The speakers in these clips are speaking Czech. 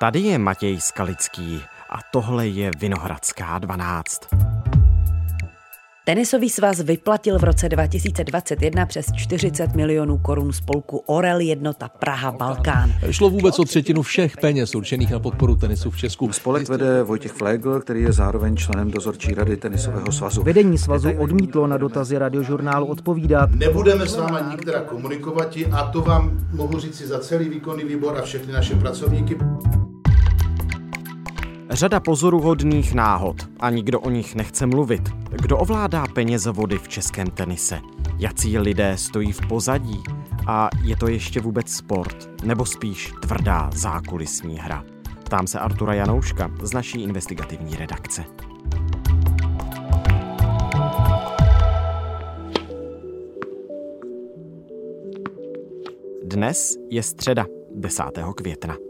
Tady je Matěj Skalický a tohle je Vinohradská 12. Tenisový svaz vyplatil v roce 2021 přes 40 milionů korun spolku Orel Jednota Praha Balkán. Šlo vůbec o třetinu všech peněz určených na podporu tenisu v Česku. Spolek vede Vojtěch Flegl, který je zároveň členem dozorčí rady tenisového svazu. Vedení svazu odmítlo na dotazy radiožurnálu odpovídat. Nebudeme s váma nikterá komunikovat a to vám mohu říct si za celý výkonný výbor a všechny naše pracovníky. Řada pozoruhodných náhod a nikdo o nich nechce mluvit. Kdo ovládá penězovody v českém tenise? Jací lidé stojí v pozadí? A je to ještě vůbec sport? Nebo spíš tvrdá zákulisní hra? Ptám se Artura Janouška z naší investigativní redakce. Dnes je středa 10. května.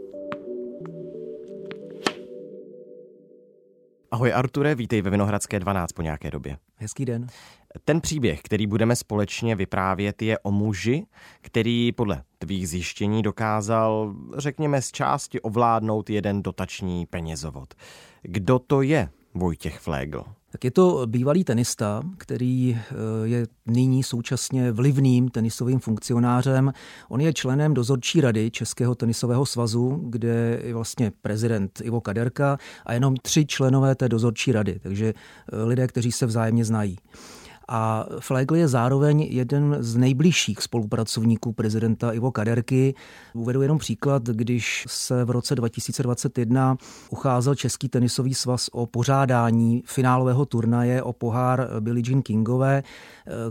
Ahoj Arture, vítej ve Vinohradské 12 po nějaké době. Hezký den. Ten příběh, který budeme společně vyprávět, je o muži, který podle tvých zjištění dokázal, řekněme, z části ovládnout jeden dotační penězovod. Kdo to je Vojtěch Flégl? Tak je to bývalý tenista, který eh, je nyní současně vlivným tenisovým funkcionářem. On je členem dozorčí rady Českého tenisového svazu, kde je vlastně prezident Ivo Kaderka a jenom tři členové té dozorčí rady, takže eh, lidé, kteří se vzájemně znají. A Flegl je zároveň jeden z nejbližších spolupracovníků prezidenta Ivo Kaderky. Uvedu jenom příklad, když se v roce 2021 ucházel Český tenisový svaz o pořádání finálového turnaje o pohár Billie Jean Kingové.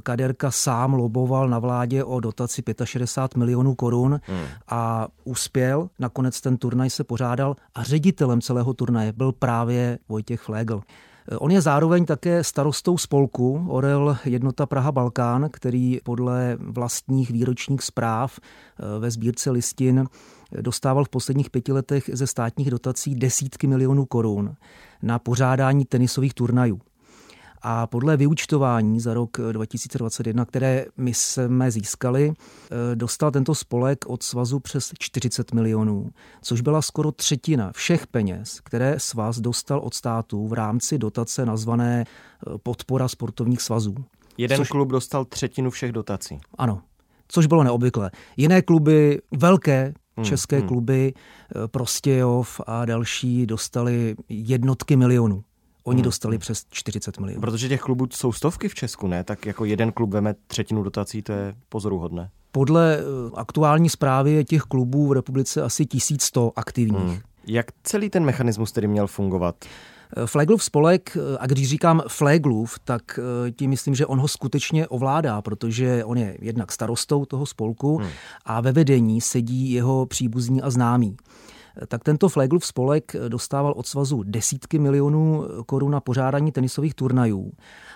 Kaderka sám loboval na vládě o dotaci 65 milionů korun hmm. a uspěl. Nakonec ten turnaj se pořádal a ředitelem celého turnaje byl právě Vojtěch Flegl. On je zároveň také starostou spolku Orel Jednota Praha Balkán, který podle vlastních výročních zpráv eh, ve sbírce listin dostával v posledních pěti letech ze státních dotací desítky milionů korun na pořádání tenisových turnajů. A podle vyučtování za rok 2021, které my jsme získali, eh, dostal tento spolek od svazu přes 40 milionů, což byla skoro třetina všech peněz, které svaz dostal od státu v rámci dotace nazvané eh, podpora sportovních svazů. Jeden což... klub dostal třetinu všech dotací. Ano, což bylo neobvyklé. Jiné kluby, velké hmm, české hmm. kluby, eh, Prostějov a další dostali jednotky milionů. Oni hmm. dostali přes 40 milionů. Protože těch klubů jsou stovky v Česku, ne? Tak jako jeden klub veme třetinu dotací, to je pozoruhodné. Podle eh, aktuální zprávy je těch klubů v republice asi 1100 aktivních. Hmm. Jak celý ten mechanismus tedy měl fungovat? Eh, Fleglův spolek, eh, a když říkám Fleglův, tak tím myslím, že on ho skutečně ovládá, protože on je jednak starostou toho spolku hmm. a ve vedení sedí jeho příbuzní a známí tak tento Fleglův spolek dostával od svazu desítky milionů korun na pořádání tenisových turnajů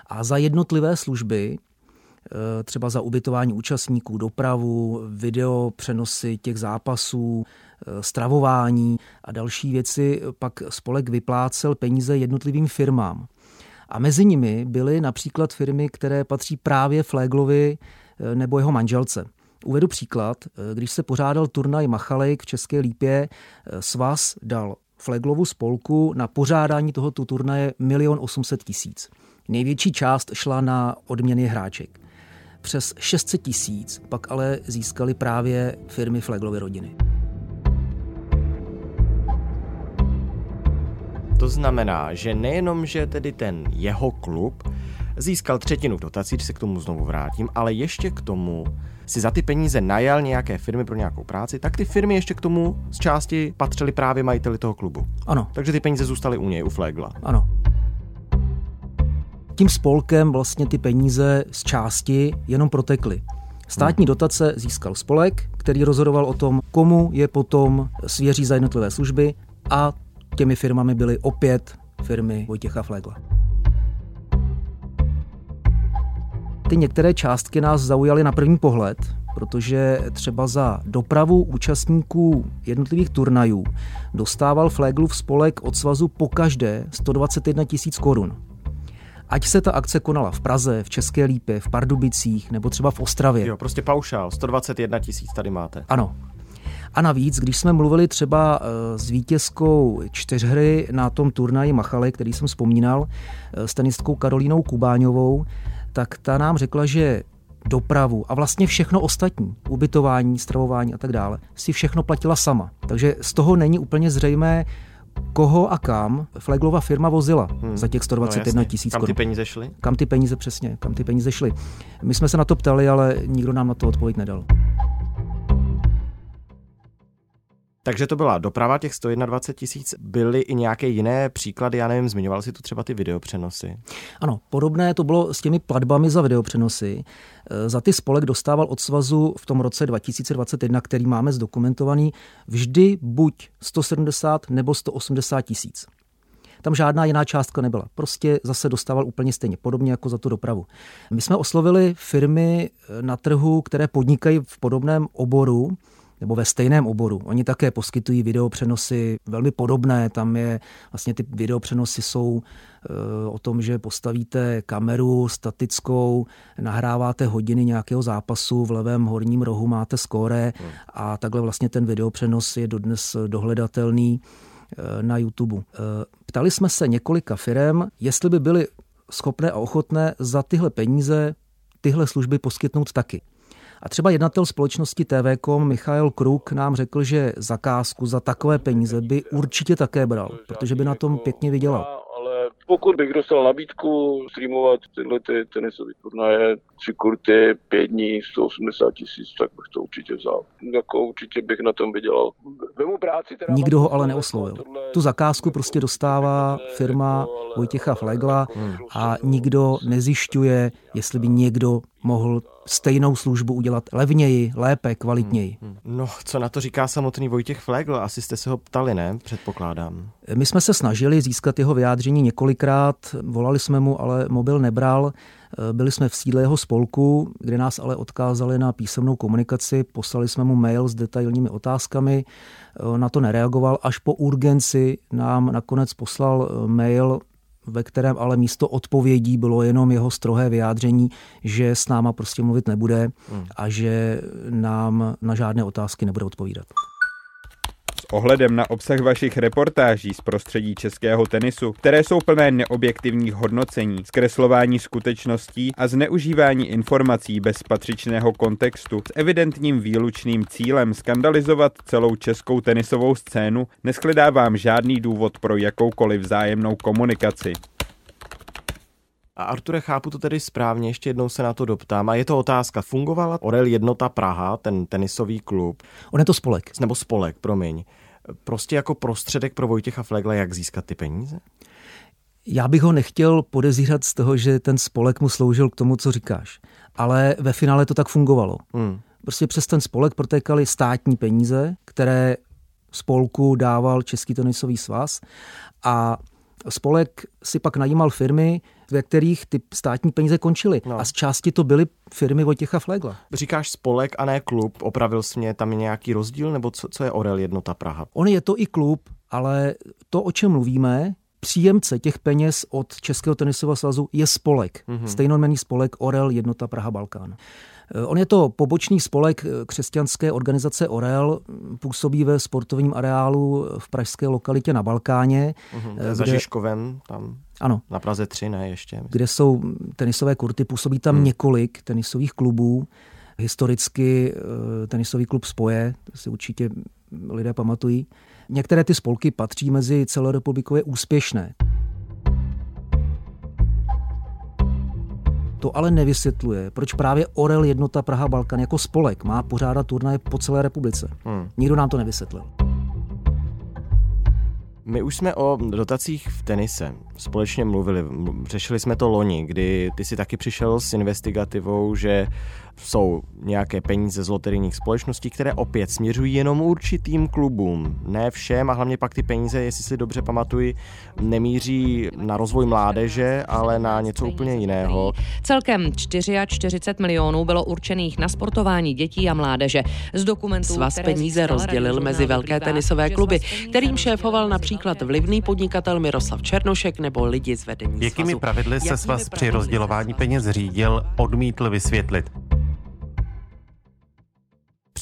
a za jednotlivé služby eh, třeba za ubytování účastníků, dopravu, video, přenosy těch zápasů, eh, stravování a další věci, pak spolek vyplácel peníze jednotlivým firmám. A mezi nimi byly například firmy, které patří právě Fleglovi eh, nebo jeho manželce. Uvedu příklad. Když se pořádal turnaj Machalejk v České Lípě, svaz dal Fleglovu spolku na pořádání tohoto turnaje 1 800 tisíc. Největší část šla na odměny hráček. Přes 600 tisíc pak ale získali právě firmy Fleglovy rodiny. To znamená, že nejenom, že tedy ten jeho klub získal třetinu dotací, když se k tomu znovu vrátím, ale ještě k tomu si za ty peníze najal nějaké firmy pro nějakou práci, tak ty firmy ještě k tomu z části patřily právě majiteli toho klubu. Ano. Takže ty peníze zůstaly u něj, u Flegla. Ano. Tím spolkem vlastně ty peníze z části jenom protekly. Státní hmm. dotace získal spolek, který rozhodoval o tom, komu je potom svěří za jednotlivé služby a těmi firmami byly opět firmy Vojtěcha Flegla. Ty některé částky nás zaujaly na první pohled, protože třeba za dopravu účastníků jednotlivých turnajů dostával Fleglův spolek od svazu po každé 121 tisíc korun. Ať se ta akce konala v Praze, v České Lípě, v Pardubicích nebo třeba v Ostravě. Jo, prostě paušál, 121 tisíc tady máte. Ano. A navíc, když jsme mluvili třeba eh, s vítězkou čtyřhry na tom turnaji Machaly, který jsem vzpomínal, eh, s tenistkou Karolínou Kubáňovou, tak ta nám řekla, že dopravu a vlastně všechno ostatní, ubytování, stravování a tak dále, si všechno platila sama. Takže z toho není úplně zřejmé, koho a kam Fleglova firma vozila hmm. za těch 121 no tisíc Kam ty peníze šly? Kam ty peníze přesně, kam ty peníze šly. My jsme se na to ptali, ale nikdo nám na to odpověď nedal. Takže to byla doprava těch 121 tisíc. Byly i nějaké jiné příklady, já nevím, zmiňoval si tu třeba ty videopřenosy. Ano, podobné to bylo s těmi platbami za videopřenosy. E, za ty spolek dostával od svazu v tom roce 2021, který máme zdokumentovaný, vždy buď 170 nebo 180 tisíc. Tam žádná jiná částka nebyla. Prostě zase dostával úplně stejně, podobně jako za tu dopravu. My jsme oslovili firmy na trhu, které podnikají v podobném oboru, nebo ve stejném oboru. Oni také poskytují videopřenosy velmi podobné. Tam je vlastně ty videopřenosy jsou e, o tom, že postavíte kameru statickou, nahráváte hodiny nějakého zápasu, v levém horním rohu máte skóre a takhle vlastně ten videopřenos je dodnes dohledatelný e, na YouTube. E, ptali jsme se několika firem, jestli by byly schopné a ochotné za tyhle peníze tyhle služby poskytnout taky. A třeba jednatel společnosti TV.com Michael Kruk nám řekl, že zakázku za takové peníze by určitě také bral, protože by na tom pěkně vydělal. Ale pokud bych dostal nabídku streamovat tyhle ty tenisové turnaje, tři kurty, pět dní, 180 tisíc, tak bych to určitě vzal. Jako určitě bych na tom vydělal. Vemu práci, teda Nikdo ho ale neoslovil. Tu zakázku prostě dostává firma Vojtěcha Flegla a nikdo nezjišťuje, jestli by někdo mohl stejnou službu udělat levněji, lépe, kvalitněji. No, co na to říká samotný Vojtěch Flegl? Asi jste se ho ptali, ne? Předpokládám. My jsme se snažili získat jeho vyjádření několikrát, volali jsme mu, ale mobil nebral. Byli jsme v sídle jeho spolku, kde nás ale odkázali na písemnou komunikaci, poslali jsme mu mail s detailními otázkami, na to nereagoval, až po urgenci nám nakonec poslal mail ve kterém ale místo odpovědí bylo jenom jeho strohé vyjádření, že s náma prostě mluvit nebude a že nám na žádné otázky nebude odpovídat. Ohledem na obsah vašich reportáží z prostředí českého tenisu, které jsou plné neobjektivních hodnocení, zkreslování skutečností a zneužívání informací bez patřičného kontextu s evidentním výlučným cílem skandalizovat celou českou tenisovou scénu, neskledávám žádný důvod pro jakoukoliv vzájemnou komunikaci. A Arture, chápu to tedy správně, ještě jednou se na to doptám. A je to otázka, fungovala Orel Jednota Praha, ten tenisový klub? On je to spolek. Nebo spolek, promiň. Prostě jako prostředek pro Vojtěcha Flegla, jak získat ty peníze? Já bych ho nechtěl podezírat z toho, že ten spolek mu sloužil k tomu, co říkáš. Ale ve finále to tak fungovalo. Hmm. Prostě přes ten spolek protékaly státní peníze, které spolku dával Český tenisový svaz a spolek si pak najímal firmy, ve kterých ty státní peníze končily. No. A z části to byly firmy Vojtěcha Flegla. Říkáš spolek a ne klub, opravil jsi mě, tam je nějaký rozdíl, nebo co, co je Orel Jednota Praha? On je to i klub, ale to, o čem mluvíme, příjemce těch peněz od Českého tenisového svazu je spolek. Mm-hmm. Stejnomenný spolek Orel Jednota Praha Balkán. On je to pobočný spolek křesťanské organizace Orel, působí ve sportovním areálu v pražské lokalitě na Balkáně. Za kde... Žižkovem tam? Ano. Na Praze 3, ne ještě? Myslím. Kde jsou tenisové kurty, působí tam hmm. několik tenisových klubů. Historicky eh, tenisový klub Spoje, to si určitě lidé pamatují. Některé ty spolky patří mezi celorepublikově úspěšné. To ale nevysvětluje, proč právě Orel Jednota Praha Balkan jako spolek má pořádat turnaje po celé republice. Hmm. Nikdo nám to nevysvětlil. My už jsme o dotacích v tenise společně mluvili. Řešili jsme to loni, kdy ty si taky přišel s investigativou, že jsou nějaké peníze z loterijních společností, které opět směřují jenom určitým klubům. Ne všem a hlavně pak ty peníze, jestli si dobře pamatuji, nemíří na rozvoj mládeže, ale na něco úplně jiného. Celkem 44 milionů bylo určených na sportování dětí a mládeže. Z dokumentů, Svaz peníze rozdělil mezi velké tenisové kluby, kterým šéfoval například vlivný podnikatel Miroslav Černošek nebo lidi z vedení Jakými pravidly se svaz při rozdělování peněz řídil, odmítl vysvětlit.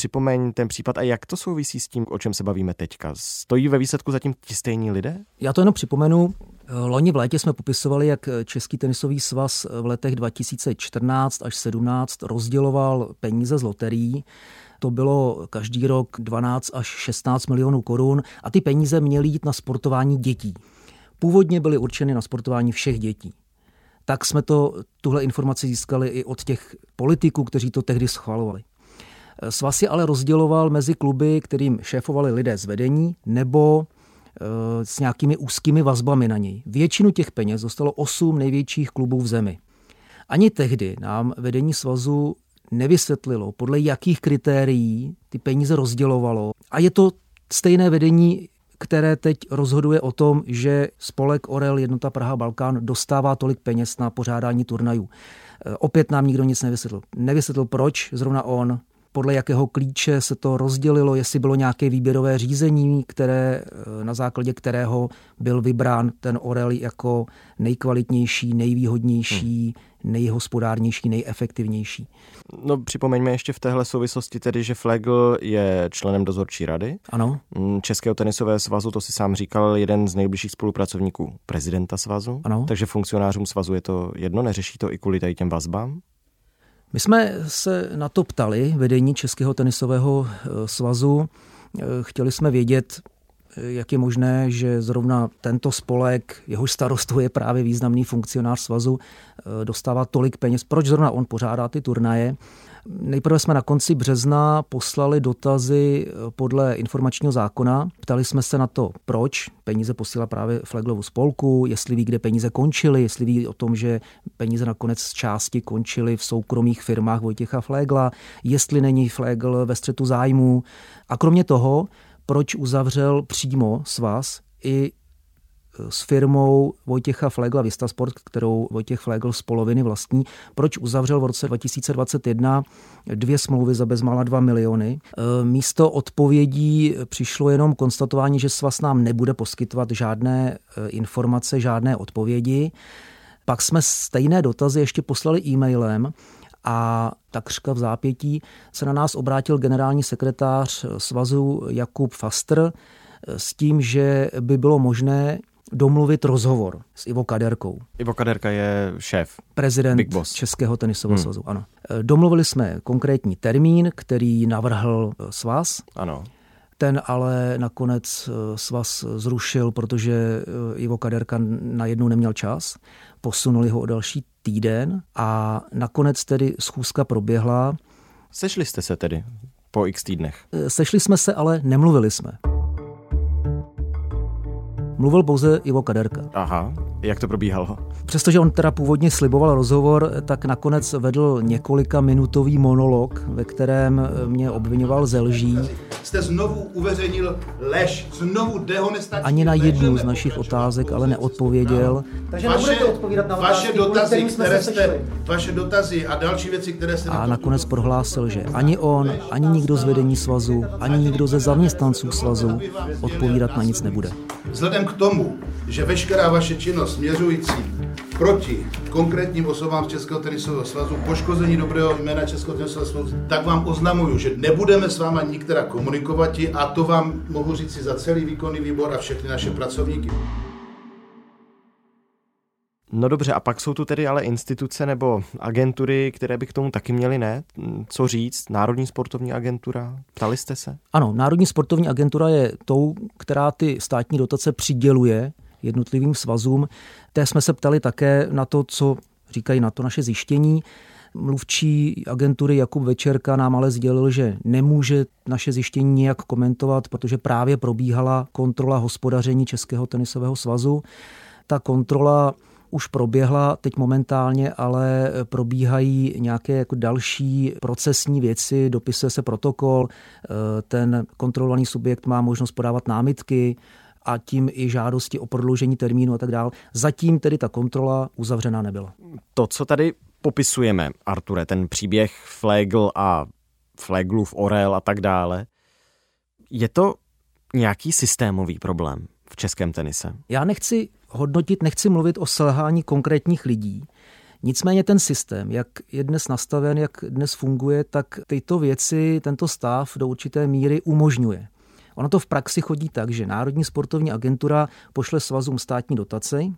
Připomeň ten případ a jak to souvisí s tím, o čem se bavíme teďka. Stojí ve výsledku zatím ti stejní lidé? Já to jenom připomenu. Loni v létě jsme popisovali, jak Český tenisový svaz v letech 2014 až 17 rozděloval peníze z loterií. To bylo každý rok 12 až 16 milionů korun a ty peníze měly jít na sportování dětí. Původně byly určeny na sportování všech dětí tak jsme to, tuhle informaci získali i od těch politiků, kteří to tehdy schvalovali. Svaz je ale rozděloval mezi kluby, kterým šéfovali lidé z vedení nebo e, s nějakými úzkými vazbami na něj. Většinu těch peněz dostalo osm největších klubů v zemi. Ani tehdy nám vedení svazu nevysvětlilo, podle jakých kritérií ty peníze rozdělovalo. A je to stejné vedení které teď rozhoduje o tom, že spolek Orel Jednota Praha Balkán dostává tolik peněz na pořádání turnajů. E, opět nám nikdo nic nevysvětlil. Nevysvětlil, proč zrovna on, podle jakého klíče se to rozdělilo, jestli bylo nějaké výběrové řízení, které, e, na základě kterého byl vybrán ten Orel jako nejkvalitnější, nejvýhodnější, hmm nejhospodárnější, nejefektivnější. No připomeňme ještě v téhle souvislosti tedy, že Flegl je členem dozorčí rady. Ano. Mm, Českého tenisového svazu, to si sám říkal, jeden z nejbližších spolupracovníků prezidenta svazu. Ano. Takže funkcionářům svazu je to jedno, neřeší to i kvůli tady těm vazbám? My jsme se na to ptali, vedení Českého tenisového eh, svazu. Eh, chtěli jsme vědět, jak je možné, že zrovna tento spolek, jeho starostou je právě významný funkcionář svazu, eh, dostává tolik peněz. Proč zrovna on pořádá ty turnaje? Nejprve jsme na konci března poslali dotazy eh, podle informačního zákona. Ptali jsme se na to, proč peníze posílá právě Fleglovu spolku, jestli ví, kde peníze končily, jestli ví o tom, že peníze nakonec z části končily v soukromých firmách Vojtěcha Flegla, jestli není Flegl ve střetu zájmu. A kromě toho proč uzavřel přímo svaz i s firmou Vojtěcha Flegla Vistasport, kterou Vojtěch Flegl z poloviny vlastní, proč uzavřel v roce 2021 dvě smlouvy za bezmála 2 miliony. E, místo odpovědí přišlo jenom konstatování, že svaz nám nebude poskytovat žádné e, informace, žádné odpovědi. Pak jsme stejné dotazy ještě poslali e-mailem a takřka v zápětí se na nás obrátil generální sekretář svazu Jakub Faster s tím, že by bylo možné domluvit rozhovor s Ivo Kaderkou. Ivo Kaderka je šéf. Prezident Big Boss. Českého tenisového hmm. svazu, ano. Domluvili jsme konkrétní termín, který navrhl svaz. Ano. Ten ale nakonec svaz zrušil, protože Ivo Kaderka najednou neměl čas. Posunuli ho o další týden a nakonec tedy schůzka proběhla. Sešli jste se tedy po x týdnech? Sešli jsme se, ale nemluvili jsme. Mluvil pouze Ivo Kaderka. Aha, jak to probíhalo? Přestože on teda původně sliboval rozhovor, tak nakonec vedl několika minutový monolog, ve kterém mě obvinoval ze lží. Jste znovu uveřejnil lež, znovu dehonestační Ani na jednu z našich otázek ale neodpověděl. Takže vaše, odpovídat na otázky, vaše dotazy, které jste, vaše dotazy a další věci, které jste... A nakonec prohlásil, že ani on, ani nikdo z vedení svazu, ani nikdo ze zaměstnanců svazu odpovídat na nic nebude. Vzhledem k tomu, že veškerá vaše činnost směřující proti konkrétním osobám z Českého tenisového svazu, poškození dobrého jména Českého tenisového svazu, tak vám oznamuju, že nebudeme s váma nikterá komunikovat a to vám mohu říct si za celý výkonný výbor a všechny naše pracovníky. No dobře, a pak jsou tu tedy ale instituce nebo agentury, které by k tomu taky měly ne? Co říct? Národní sportovní agentura? Ptali jste se? Ano, Národní sportovní agentura je tou, která ty státní dotace přiděluje jednotlivým svazům. Té jsme se ptali také na to, co říkají na to naše zjištění. Mluvčí agentury Jakub Večerka nám ale sdělil, že nemůže naše zjištění nějak komentovat, protože právě probíhala kontrola hospodaření Českého tenisového svazu. Ta kontrola už proběhla teď momentálně, ale probíhají nějaké jako další procesní věci, dopisuje se protokol, ten kontrolovaný subjekt má možnost podávat námitky, a tím i žádosti o prodloužení termínu a tak dále. Zatím tedy ta kontrola uzavřená nebyla. To, co tady popisujeme, Arture, ten příběh Flegl a Fleglův Orel a tak dále, je to nějaký systémový problém v českém tenise? Já nechci hodnotit, nechci mluvit o selhání konkrétních lidí. Nicméně ten systém, jak je dnes nastaven, jak dnes funguje, tak tyto věci, tento stav do určité míry umožňuje. Ono to v praxi chodí tak, že Národní sportovní agentura pošle svazům státní dotaci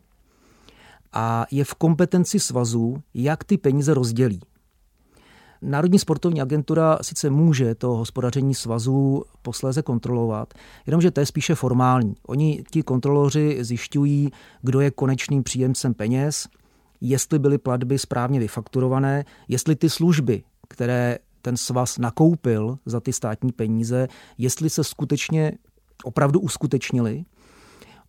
a je v kompetenci svazů, jak ty peníze rozdělí. Národní sportovní agentura sice může to hospodaření svazů posléze kontrolovat, jenomže to je spíše formální. Oni, ti kontroloři, zjišťují, kdo je konečným příjemcem peněz, jestli byly platby správně vyfakturované, jestli ty služby, které ten svaz nakoupil za ty státní peníze, jestli se skutečně opravdu uskutečnili.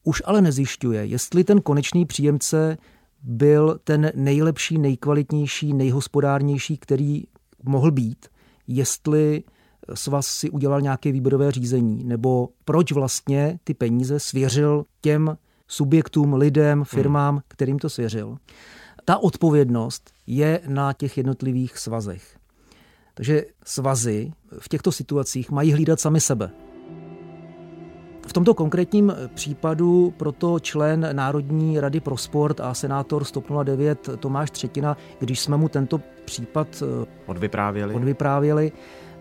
Už ale nezjišťuje, jestli ten konečný příjemce byl ten nejlepší, nejkvalitnější, nejhospodárnější, který mohl být, jestli svaz si udělal nějaké výběrové řízení, nebo proč vlastně ty peníze svěřil těm subjektům, lidem, firmám, kterým to svěřil. Ta odpovědnost je na těch jednotlivých svazech. Takže svazy v těchto situacích mají hlídat sami sebe. V tomto konkrétním případu proto člen Národní rady pro sport a senátor 109 Tomáš Třetina, když jsme mu tento případ eh, odvyprávěli, odvyprávěli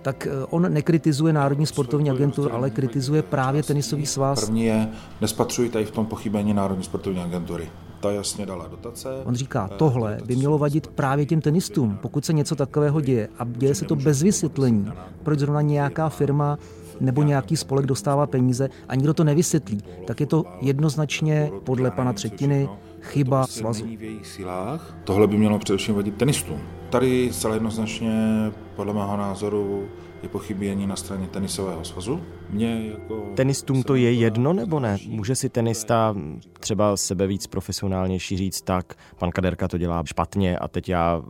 tak eh, on nekritizuje Národní sportovní agenturu, ale kritizuje právě tenisový svaz. První je, nespatřuji tady v tom pochybení Národní sportovní agentury. Ta jasně dala dotace. On říká, eh, tohle by mělo vadit právě těm tenistům, pokud se něco takového děje a děje se to bez vysvětlení, proč zrovna nějaká firma nebo nějaký spolek dostává peníze a nikdo to nevysvětlí, tak je to jednoznačně podle pana Třetiny chyba svazu. Tohle by mělo především vadit tenistům. Tady zcela jednoznačně podle mého názoru je pochybění na straně tenisového svazu. Mě jako... Tenistům to je jedno nebo ne? Může si tenista třeba sebe víc profesionálnější říct tak, pan Kaderka to dělá špatně a teď já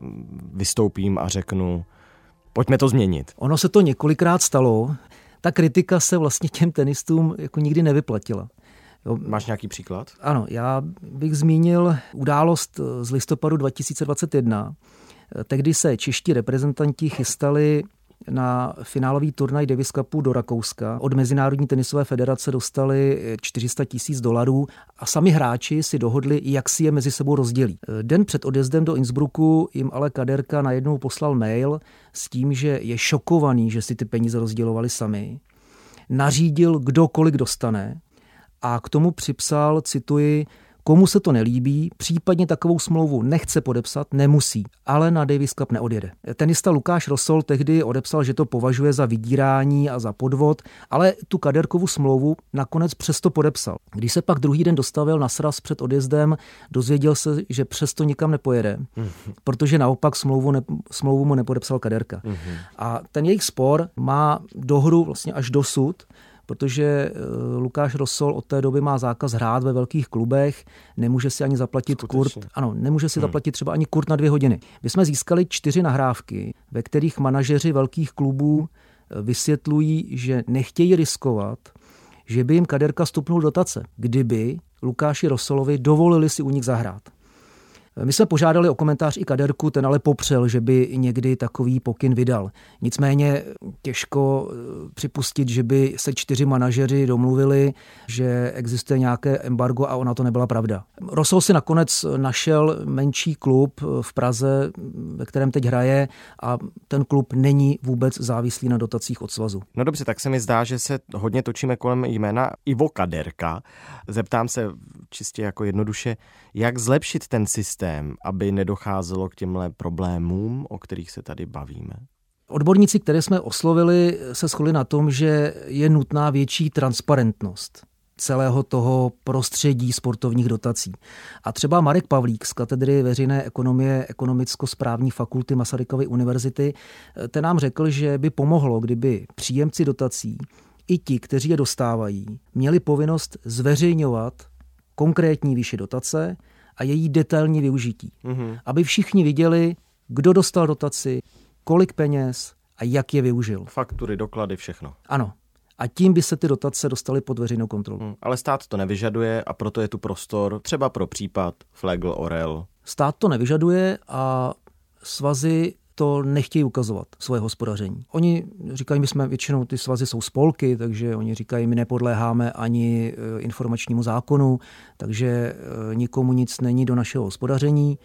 vystoupím a řeknu, pojďme to změnit. Ono se to několikrát stalo. Ta kritika se vlastně těm tenistům jako nikdy nevyplatila. Jo. Máš nějaký příklad? Ano, já bych zmínil událost z listopadu 2021. Tehdy se čeští reprezentanti chystali na finálový turnaj Davis Cupu do Rakouska. Od Mezinárodní tenisové federace dostali 400 tisíc dolarů a sami hráči si dohodli, jak si je mezi sebou rozdělí. Den před odjezdem do Innsbrucku jim ale Kaderka najednou poslal mail s tím, že je šokovaný, že si ty peníze rozdělovali sami. Nařídil, kdo kolik dostane a k tomu připsal, cituji, Komu se to nelíbí, případně takovou smlouvu nechce podepsat, nemusí, ale na Davis Cup neodjede. Tenista Lukáš Rosol tehdy odepsal, že to považuje za vydírání a za podvod, ale tu kaderkovou smlouvu nakonec přesto podepsal. Když se pak druhý den dostavil na sraz před odjezdem, dozvěděl se, že přesto nikam nepojede, mm-hmm. protože naopak smlouvu, ne, smlouvu mu nepodepsal kaderka. Mm-hmm. A ten jejich spor má dohru vlastně až dosud, protože eh, Lukáš Rosol od té doby má zákaz hrát ve velkých klubech, nemůže si ani zaplatit Skutečně. kurt, ano, nemůže si hmm. zaplatit třeba ani kurt na dvě hodiny. My jsme získali čtyři nahrávky, ve kterých manažeři velkých klubů eh, vysvětlují, že nechtějí riskovat, že by jim kaderka stupnul dotace, kdyby Lukáši Rosolovi dovolili si u nich zahrát. My jsme požádali o komentář i Kaderku, ten ale popřel, že by někdy takový pokyn vydal. Nicméně těžko eh, připustit, že by se čtyři manažeři domluvili, že existuje nějaké embargo a ona to nebyla pravda. Rosol si nakonec našel menší klub v Praze, ve kterém teď hraje a ten klub není vůbec závislý na dotacích od svazu. No dobře, tak se mi zdá, že se hodně točíme kolem jména Ivo Kaderka. Zeptám se čistě jako jednoduše, jak zlepšit ten systém, aby nedocházelo k těmhle problémům, o kterých se tady bavíme? Odborníci, které jsme oslovili, se shodli na tom, že je nutná větší transparentnost celého toho prostředí sportovních dotací. A třeba Marek Pavlík z katedry veřejné ekonomie ekonomicko-správní fakulty Masarykovy univerzity, ten nám řekl, že by pomohlo, kdyby příjemci dotací i ti, kteří je dostávají, měli povinnost zveřejňovat konkrétní výši dotace a její detailní využití. Mm-hmm. Aby všichni viděli, kdo dostal dotaci, kolik peněz a jak je využil. Faktury, doklady, všechno. Ano. A tím by se ty dotace dostaly pod veřejnou kontrolu. Hmm, ale stát to nevyžaduje a proto je tu prostor třeba pro případ Flegl Orel. Stát to nevyžaduje a svazy to nechtějí ukazovat, svoje hospodaření. Oni říkají, my jsme většinou, ty svazy jsou spolky, takže oni říkají, my nepodléháme ani e, informačnímu zákonu, takže e, nikomu nic není do našeho hospodaření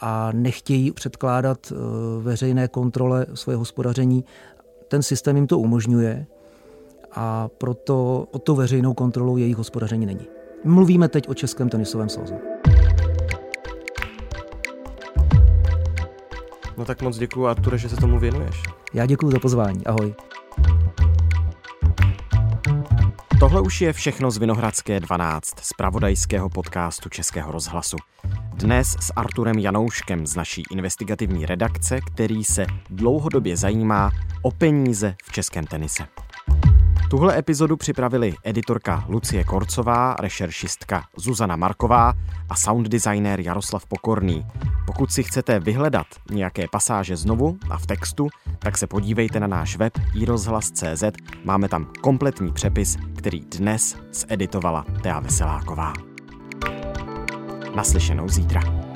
a nechtějí předkládat veřejné kontrole svoje hospodaření. Ten systém jim to umožňuje a proto pod tou veřejnou kontrolou jejich hospodaření není. Mluvíme teď o Českém tenisovém svazu. No tak moc děkuji, Arture, že se tomu věnuješ. Já děkuji za pozvání. Ahoj. Tohle už je všechno z Vinohradské 12, z pravodajského podcastu Českého rozhlasu. Dnes s Arturem Janouškem z naší investigativní redakce, který se dlouhodobě zajímá o peníze v českém tenise. Tuhle epizodu připravili editorka Lucie Korcová, rešeršistka Zuzana Marková a sound designer Jaroslav Pokorný. Pokud si chcete vyhledat nějaké pasáže znovu a v textu, tak se podívejte na náš web iRozhlas.cz. Máme tam kompletní přepis, který dnes zeditovala Tea Veseláková. Naslyšenou zítra.